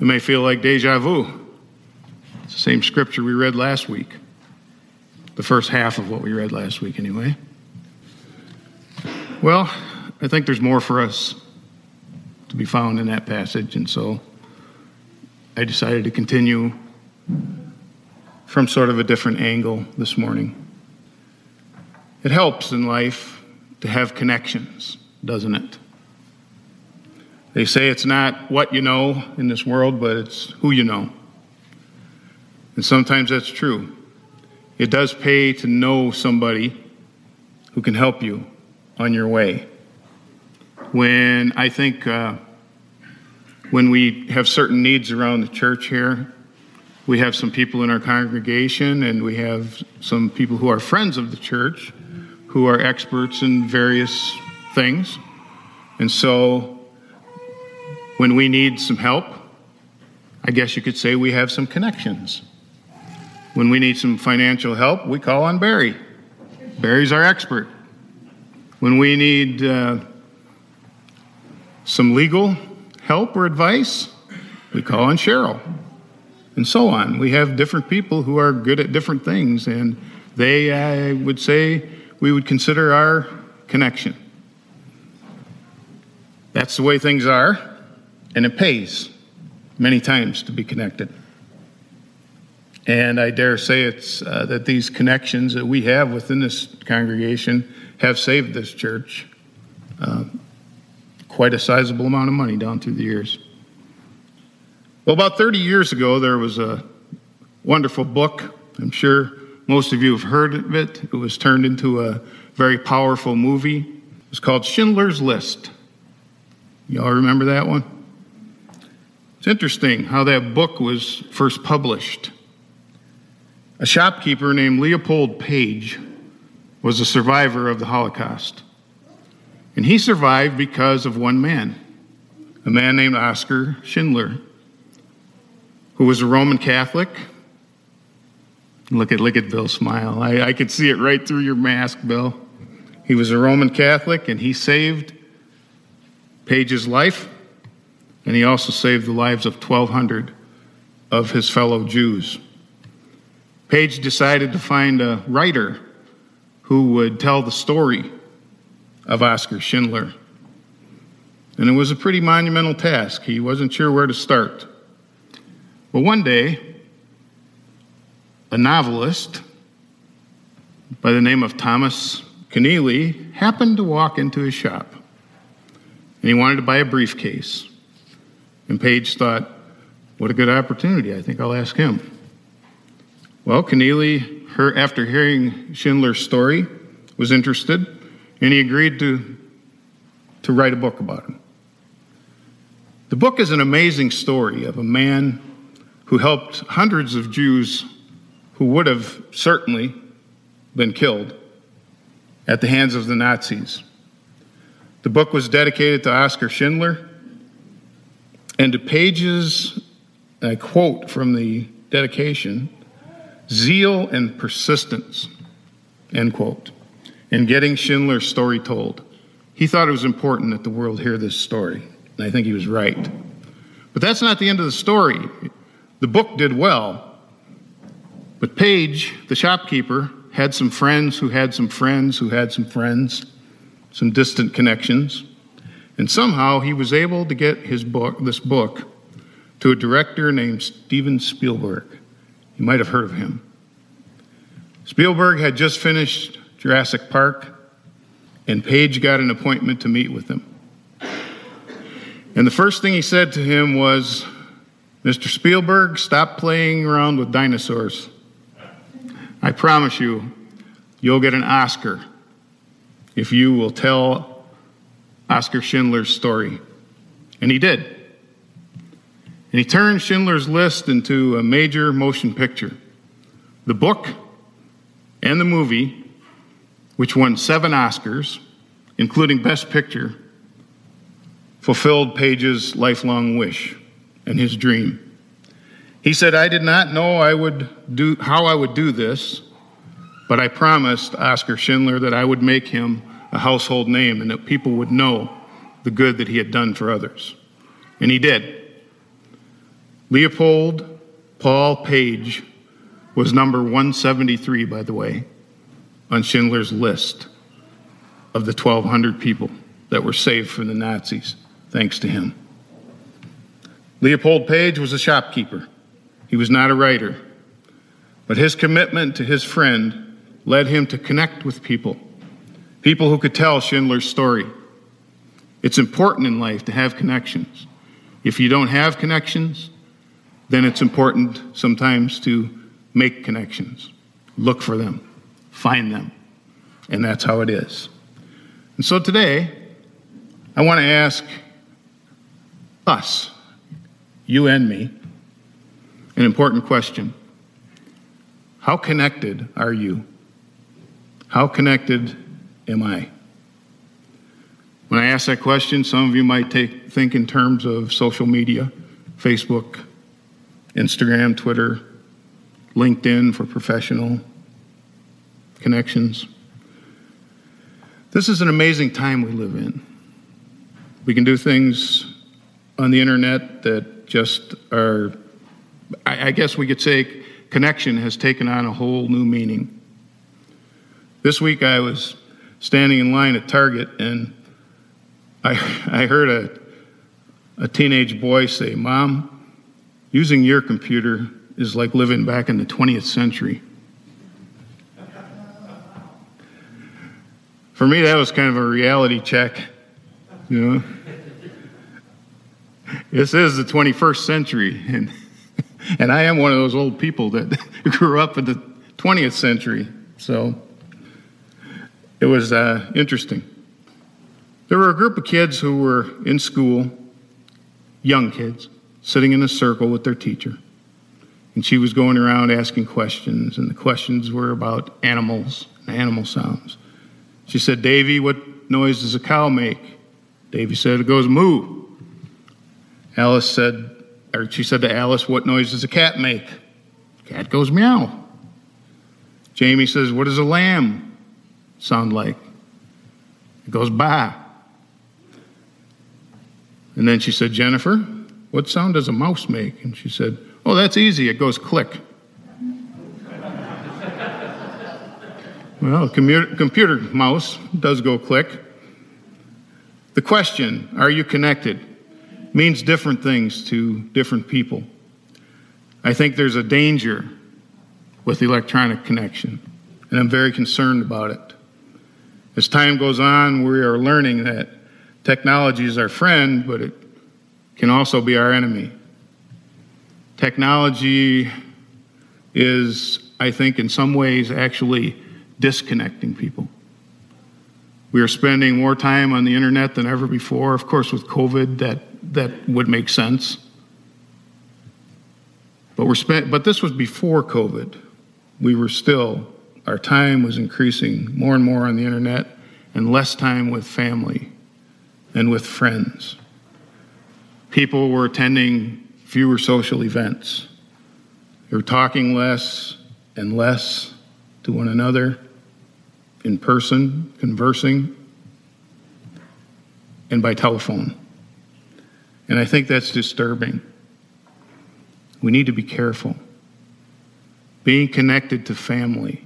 It may feel like deja vu. It's the same scripture we read last week. The first half of what we read last week, anyway. Well, I think there's more for us to be found in that passage, and so I decided to continue from sort of a different angle this morning. It helps in life to have connections, doesn't it? They say it's not what you know in this world, but it's who you know. And sometimes that's true. It does pay to know somebody who can help you on your way. When I think uh, when we have certain needs around the church here, we have some people in our congregation and we have some people who are friends of the church who are experts in various things. And so when we need some help, I guess you could say we have some connections. When we need some financial help, we call on Barry. Barry's our expert. When we need uh, some legal help or advice, we call on Cheryl. And so on. We have different people who are good at different things, and they, I would say, we would consider our connection. That's the way things are. And it pays many times to be connected. And I dare say it's uh, that these connections that we have within this congregation have saved this church uh, quite a sizable amount of money down through the years. Well, about 30 years ago, there was a wonderful book. I'm sure most of you have heard of it. It was turned into a very powerful movie. It was called Schindler's List. Y'all remember that one? It's interesting how that book was first published. A shopkeeper named Leopold Page was a survivor of the Holocaust. And he survived because of one man, a man named Oskar Schindler, who was a Roman Catholic. Look at, look at Bill's smile. I, I could see it right through your mask, Bill. He was a Roman Catholic and he saved Page's life and he also saved the lives of 1,200 of his fellow Jews. Page decided to find a writer who would tell the story of Oskar Schindler. And it was a pretty monumental task. He wasn't sure where to start. But one day, a novelist by the name of Thomas Keneally happened to walk into his shop. And he wanted to buy a briefcase. And Page thought, what a good opportunity. I think I'll ask him. Well, Keneally, her, after hearing Schindler's story, was interested, and he agreed to, to write a book about him. The book is an amazing story of a man who helped hundreds of Jews who would have certainly been killed at the hands of the Nazis. The book was dedicated to Oskar Schindler and to Page's, I quote from the dedication, zeal and persistence, end quote, in getting Schindler's story told. He thought it was important that the world hear this story, and I think he was right. But that's not the end of the story. The book did well, but Page, the shopkeeper, had some friends who had some friends who had some friends, some distant connections. And somehow he was able to get his book, this book to a director named Steven Spielberg. You might have heard of him. Spielberg had just finished Jurassic Park, and Page got an appointment to meet with him. And the first thing he said to him was, Mr. Spielberg, stop playing around with dinosaurs. I promise you, you'll get an Oscar if you will tell Oskar Schindler's story. And he did. And he turned Schindler's List into a major motion picture. The book and the movie, which won seven Oscars, including Best Picture, fulfilled Page's lifelong wish and his dream. He said, I did not know I would do, how I would do this, but I promised Oskar Schindler that I would make him a household name and that people would know the good that he had done for others. And he did. Leopold Paul Page was number 173, by the way, on Schindler's list of the 1,200 people that were saved from the Nazis, thanks to him. Leopold Page was a shopkeeper. He was not a writer. But his commitment to his friend led him to connect with people, people who could tell Schindler's story. It's important in life to have connections. If you don't have connections, then it's important sometimes to make connections, look for them, find them. And that's how it is. And so today, I want to ask us, you and me, an important question. How connected are you? How connected am I? When I ask that question, some of you might take, think in terms of social media Facebook, Instagram, Twitter, LinkedIn for professional connections. This is an amazing time we live in. We can do things on the internet that just are, I guess we could say, connection has taken on a whole new meaning. This week I was standing in line at Target and I, I heard a, a teenage boy say, Mom, using your computer is like living back in the 20th century. For me, that was kind of a reality check, you know. This is the 21st century, and and I am one of those old people that grew up in the 20th century. So it was uh, interesting. There were a group of kids who were in school, young kids, sitting in a circle with their teacher. And she was going around asking questions, and the questions were about animals and animal sounds. She said, Davy, what noise does a cow make? Davy said, It goes moo. Alice said, or she said to Alice, What noise does a cat make? Cat goes meow. Jamie says, What does a lamb sound like? It goes baa. And then she said, Jennifer, what sound does a mouse make? And she said, Oh, that's easy. It goes click. well, computer mouse does go click. The question, are you connected? means different things to different people. I think there's a danger with electronic connection, and I'm very concerned about it. As time goes on, we are learning that technology is our friend, but it can also be our enemy. Technology is, I think, in some ways actually disconnecting people. We are spending more time on the internet than ever before. Of course, with COVID, that that would make sense. But we're spent, but this was before COVID. We were still, our time was increasing more and more on the internet and less time with family and with friends. People were attending fewer social events. They were talking less and less to one another in person, conversing, and by telephone. And I think that's disturbing. We need to be careful. Being connected to family,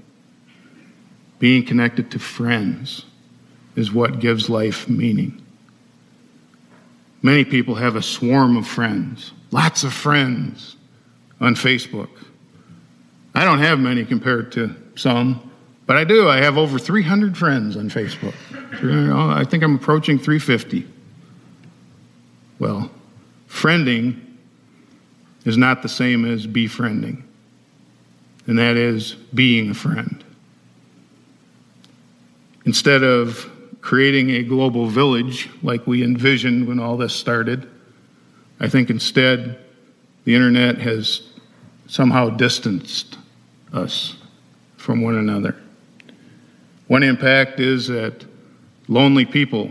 being connected to friends, is what gives life meaning. Many people have a swarm of friends, lots of friends on Facebook. I don't have many compared to some, but I do. I have over 300 friends on Facebook. I think I'm approaching 350. Well, friending is not the same as befriending, and that is being a friend. Instead of creating a global village like we envisioned when all this started, I think instead the internet has somehow distanced us from one another. One impact is that lonely people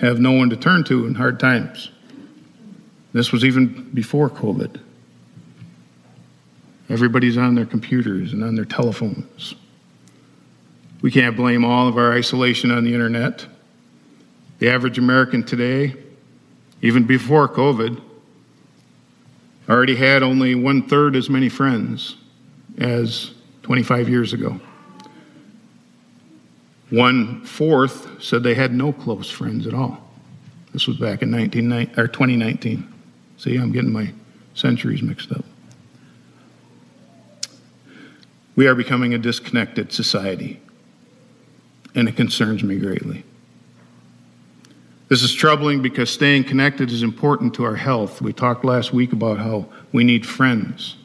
have no one to turn to in hard times. This was even before COVID. Everybody's on their computers and on their telephones. We can't blame all of our isolation on the internet. The average American today, even before COVID, already had only one third as many friends as 25 years ago. One fourth said they had no close friends at all. This was back in 19, or 2019. See, I'm getting my centuries mixed up. We are becoming a disconnected society, and it concerns me greatly. This is troubling because staying connected is important to our health. We talked last week about how we need friends.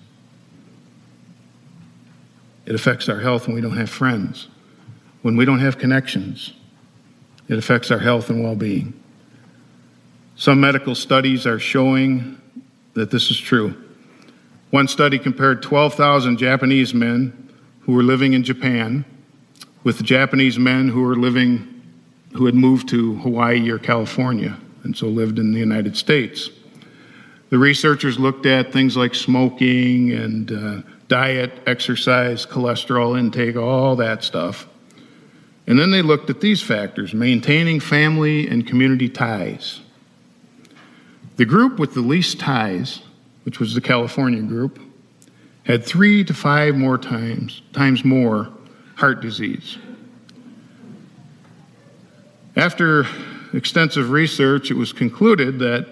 It affects our health when we don't have friends. When we don't have connections, it affects our health and well being. Some medical studies are showing that this is true. One study compared 12,000 Japanese men who were living in Japan with Japanese men who were living who had moved to Hawaii or California and so lived in the United States. The researchers looked at things like smoking and uh, diet, exercise, cholesterol intake, all that stuff. And then they looked at these factors maintaining family and community ties. The group with the least ties, which was the California group, had three to five more times, times more heart disease. After extensive research, it was concluded that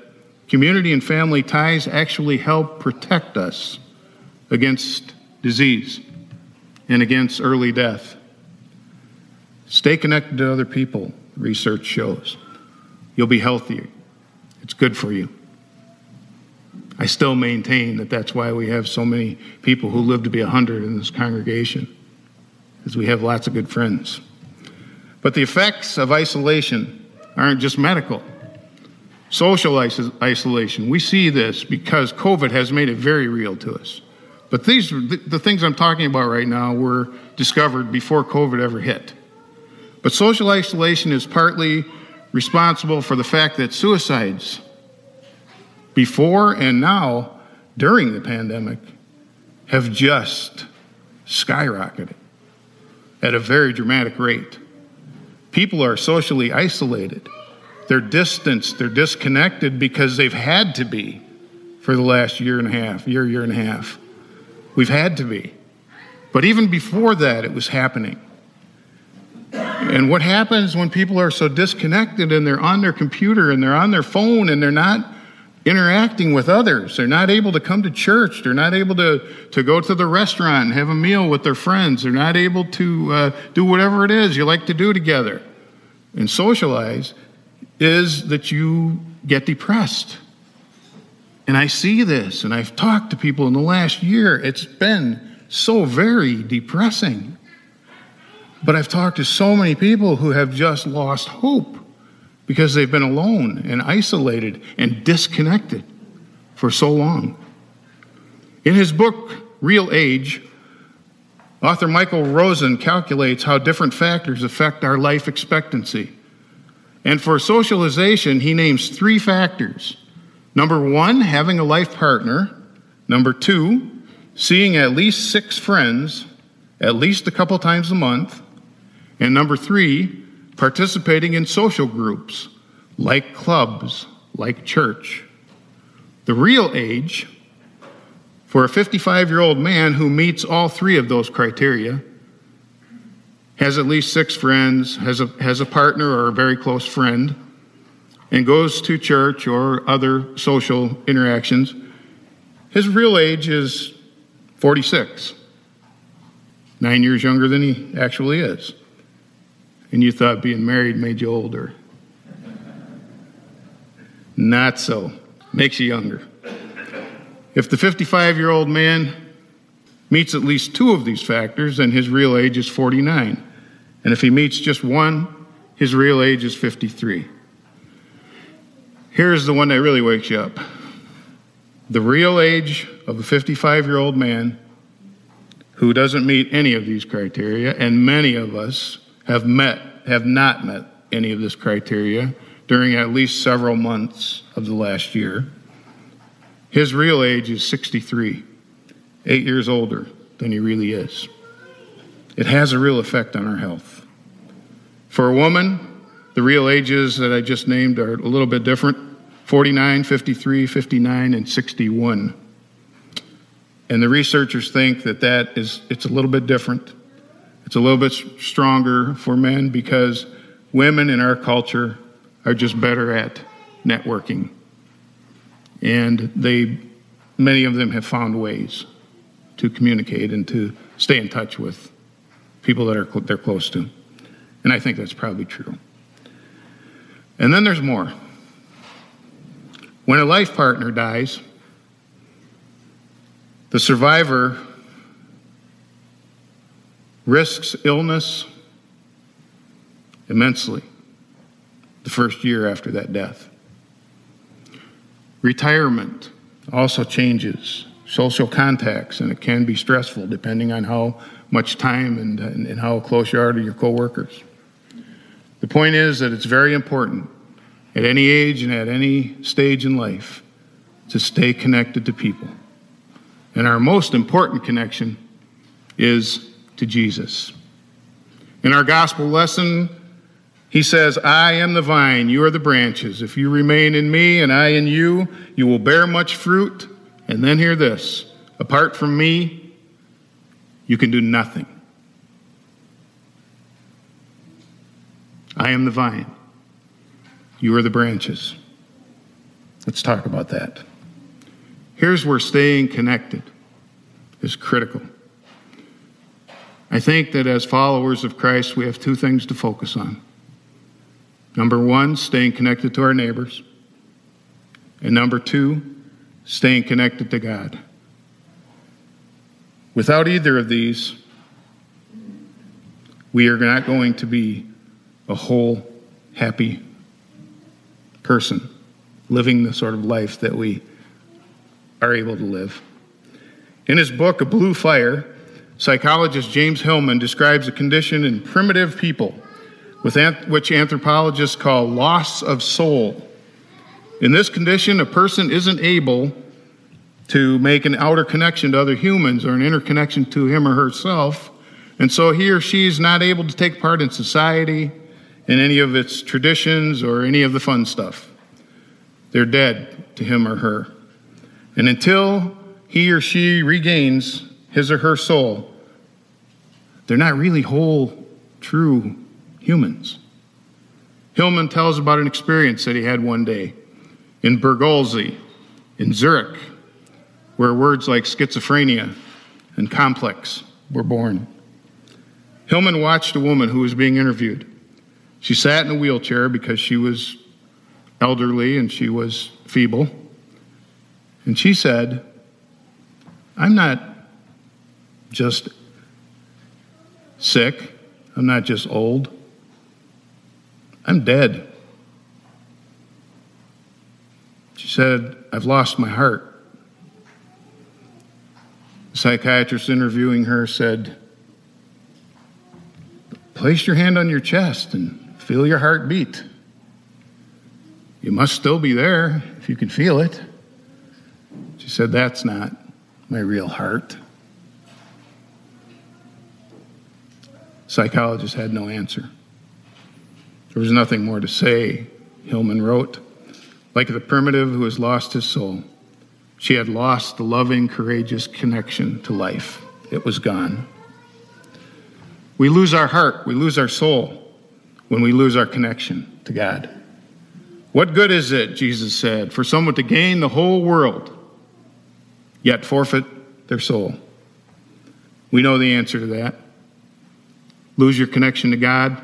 community and family ties actually help protect us against disease and against early death. Stay connected to other people, research shows. You'll be healthier. It's good for you. I still maintain that that's why we have so many people who live to be 100 in this congregation, because we have lots of good friends. But the effects of isolation aren't just medical. Social isolation, we see this because COVID has made it very real to us. But these, the things I'm talking about right now were discovered before COVID ever hit. But social isolation is partly responsible for the fact that suicides, before and now during the pandemic, have just skyrocketed at a very dramatic rate. People are socially isolated. They're distanced, they're disconnected because they've had to be for the last year and a half, year, year and a half. We've had to be. But even before that, it was happening. And what happens when people are so disconnected and they're on their computer and they're on their phone and they're not interacting with others. They're not able to come to church. They're not able to, to go to the restaurant and have a meal with their friends. They're not able to uh, do whatever it is you like to do together and socialize, is that you get depressed. And I see this, and I've talked to people in the last year. It's been so very depressing. But I've talked to so many people who have just lost hope because they've been alone and isolated and disconnected for so long. In his book, Real Age, author Michael Roizen calculates how different factors affect our life expectancy. And for socialization, he names three factors. Number one, having a life partner. Number two, seeing at least six friends at least a couple times a month. And number three, participating in social groups like clubs, like church. The real age for a 55 year old man who meets all three of those criteria has at least six friends, has a, has a partner or a very close friend, and goes to church or other social interactions, his real age is 46, nine years younger than he actually is and you thought being married made you older. Not so. Makes you younger. If the 55 year old man meets at least two of these factors, then his real age is 49. And if he meets just one, his real age is 53. Here's the one that really wakes you up the real age of a 55 year old man who doesn't meet any of these criteria, and many of us have met, have not met any of this criteria during at least several months of the last year. His real age is 63, eight years older than he really is. It has a real effect on our health. For a woman, the real ages that I just named are a little bit different 49, 53, 59, and 61 And the researchers think that that is it's a little bit different. It's a little bit stronger for men because women in our culture are just better at networking. And they many of them have found ways to communicate and to stay in touch with people that are they're close to. And I think that's probably true. And then there's more. When a life partner dies, the survivor risks illness immensely the first year after that death. Retirement also changes social contacts, and it can be stressful depending on how much time and, and, and how close you are to your coworkers. The point is that it's very important at any age and at any stage in life to stay connected to people. And our most important connection is to Jesus. In our gospel lesson, he says, I am the vine, you are the branches. If you remain in me and I in you, you will bear much fruit. And then hear this apart from me, you can do nothing. I am the vine. You are the branches. Let's talk about that. Here's where staying connected is critical. I think that as followers of Christ, we have two things to focus on. Number one, staying connected to our neighbors. And number two, staying connected to God. Without either of these, we are not going to be a whole, happy person living the sort of life that we are able to live. In his book, A Blue Fire, psychologist James Hillman describes a condition in primitive people with which anthropologists call loss of soul. In this condition, a person isn't able to make an outer connection to other humans or an interconnection to him or herself. And so he or she is not able to take part in society, in any of its traditions, or any of the fun stuff. They're dead to him or her. And until he or she regains his or her soul, they're not really whole, true humans. Hillman tells about an experience that he had one day in Burghölzli, in Zurich, where words like schizophrenia and complex were born. Hillman watched a woman who was being interviewed. She sat in a wheelchair because she was elderly and she was feeble. And she said, I'm not just sick, I'm not just old, I'm dead. She said, I've lost my heart. The psychiatrist interviewing her said, Place your hand on your chest and feel your heart beat. You must still be there if you can feel it. She said, That's not my real heart. Psychologist had no answer. There was nothing more to say, Hillman wrote. Like the primitive who has lost his soul, she had lost the loving, courageous connection to life. It was gone. We lose our heart, we lose our soul when we lose our connection to God. What good is it, Jesus said, for someone to gain the whole world, yet forfeit their soul? We know the answer to that. Lose your connection to God,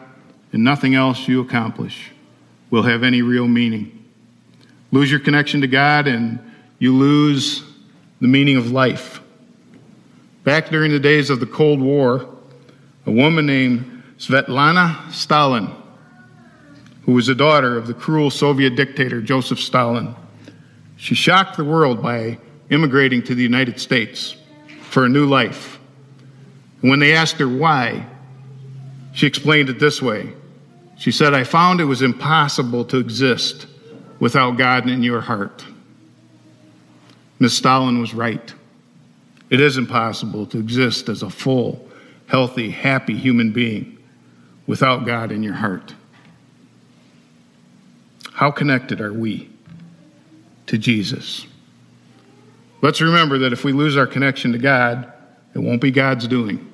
and nothing else you accomplish will have any real meaning. Lose your connection to God, and you lose the meaning of life. Back during the days of the Cold War, a woman named Svetlana Stalin, who was the daughter of the cruel Soviet dictator Joseph Stalin, she shocked the world by immigrating to the United States for a new life. And when they asked her why, she explained it this way she said, I found it was impossible to exist without God in your heart. Ms. Stalin was right. It is impossible to exist as a full, healthy, happy human being without God in your heart. How connected are we to Jesus? Let's remember that if we lose our connection to God, it won't be God's doing,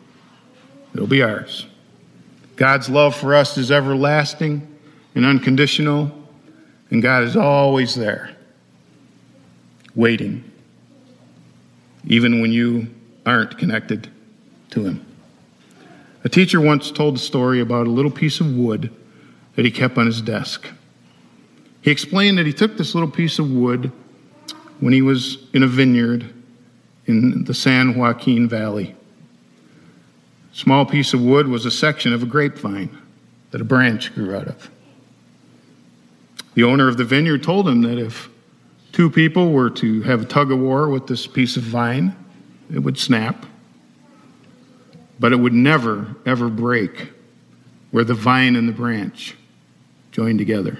it'll be ours. God's love for us is everlasting and unconditional, and God is always there, waiting, even when you aren't connected to Him. A teacher once told a story about a little piece of wood that he kept on his desk. He explained that he took this little piece of wood when he was in a vineyard in the San Joaquin Valley. Small piece of wood was a section of a grapevine that a branch grew out of. The owner of the vineyard told him that if two people were to have a tug of war with this piece of vine, it would snap, but it would never, ever break where the vine and the branch joined together.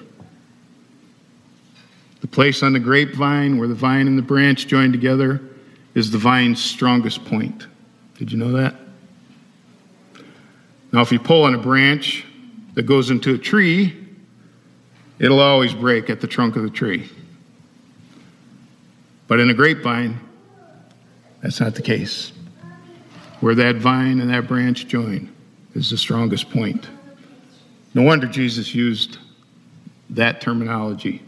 The place on the grapevine where the vine and the branch join together is the vine's strongest point. Did you know that? Now, if you pull on a branch that goes into a tree, it'll always break at the trunk of the tree. But in a grapevine, that's not the case. Where that vine and that branch join is the strongest point. No wonder Jesus used that terminology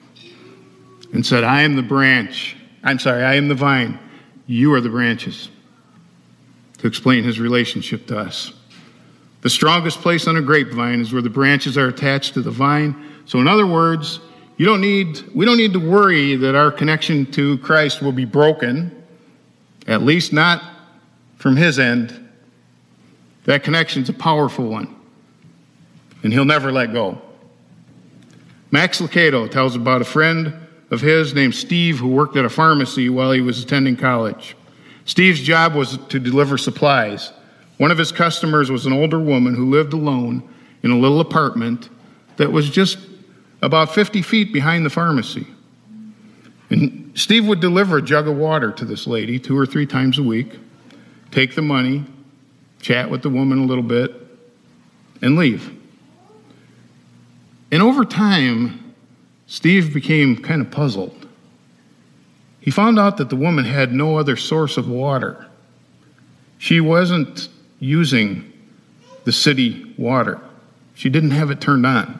and said, I am the branch. I'm sorry, I am the vine. You are the branches. To explain his relationship to us. The strongest place on a grapevine is where the branches are attached to the vine. So, in other words, you don't need, we don't need to worry that our connection to Christ will be broken, at least not from his end. That connection's a powerful one, and he'll never let go. Max Lucado tells about a friend of his named Steve who worked at a pharmacy while he was attending college. Steve's job was to deliver supplies. One of his customers was an older woman who lived alone in a little apartment that was just about 50 feet behind the pharmacy. And Steve would deliver a jug of water to this lady two or three times a week, take the money, chat with the woman a little bit, and leave. And over time, Steve became kind of puzzled. He found out that the woman had no other source of water. She wasn't using the city water, she didn't have it turned on.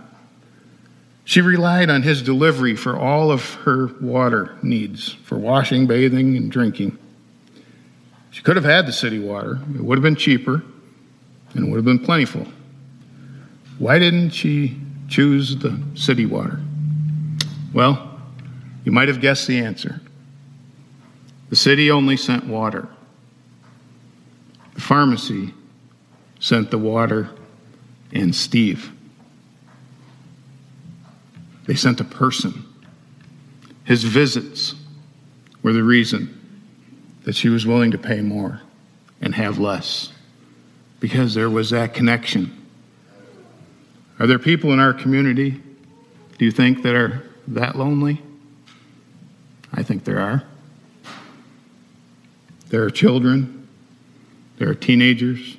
She relied on his delivery for all of her water needs for washing, bathing, and drinking. She could have had the city water, it would have been cheaper and it would have been plentiful. Why didn't she choose the city water? Well, you might have guessed the answer. The city only sent water. The pharmacy sent the water and Steve. They sent a person. His visits were the reason that she was willing to pay more and have less because there was that connection. Are there people in our community, do you think, that are that lonely? I think there are. There are children, there are teenagers,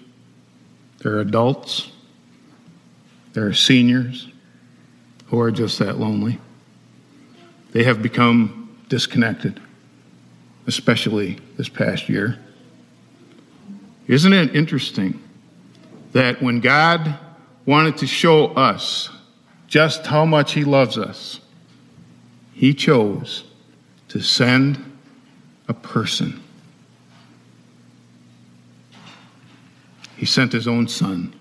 there are adults, there are seniors who are just that lonely. They have become disconnected, especially this past year. Isn't it interesting that when God wanted to show us just how much He loves us, he chose to send a person. He sent his own son.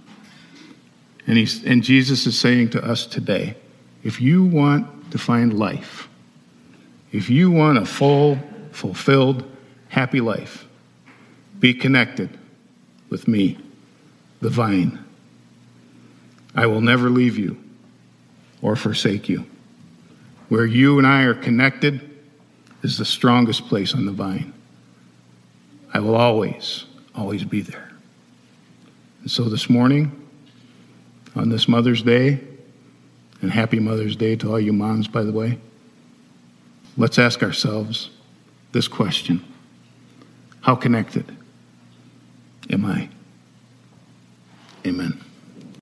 And, he's, and Jesus is saying to us today if you want to find life, if you want a full, fulfilled, happy life, be connected with me, the vine. I will never leave you or forsake you. Where you and I are connected is the strongest place on the vine. I will always, always be there. And so this morning, on this Mother's Day, and happy Mother's Day to all you moms, by the way, let's ask ourselves this question How connected am I? Amen.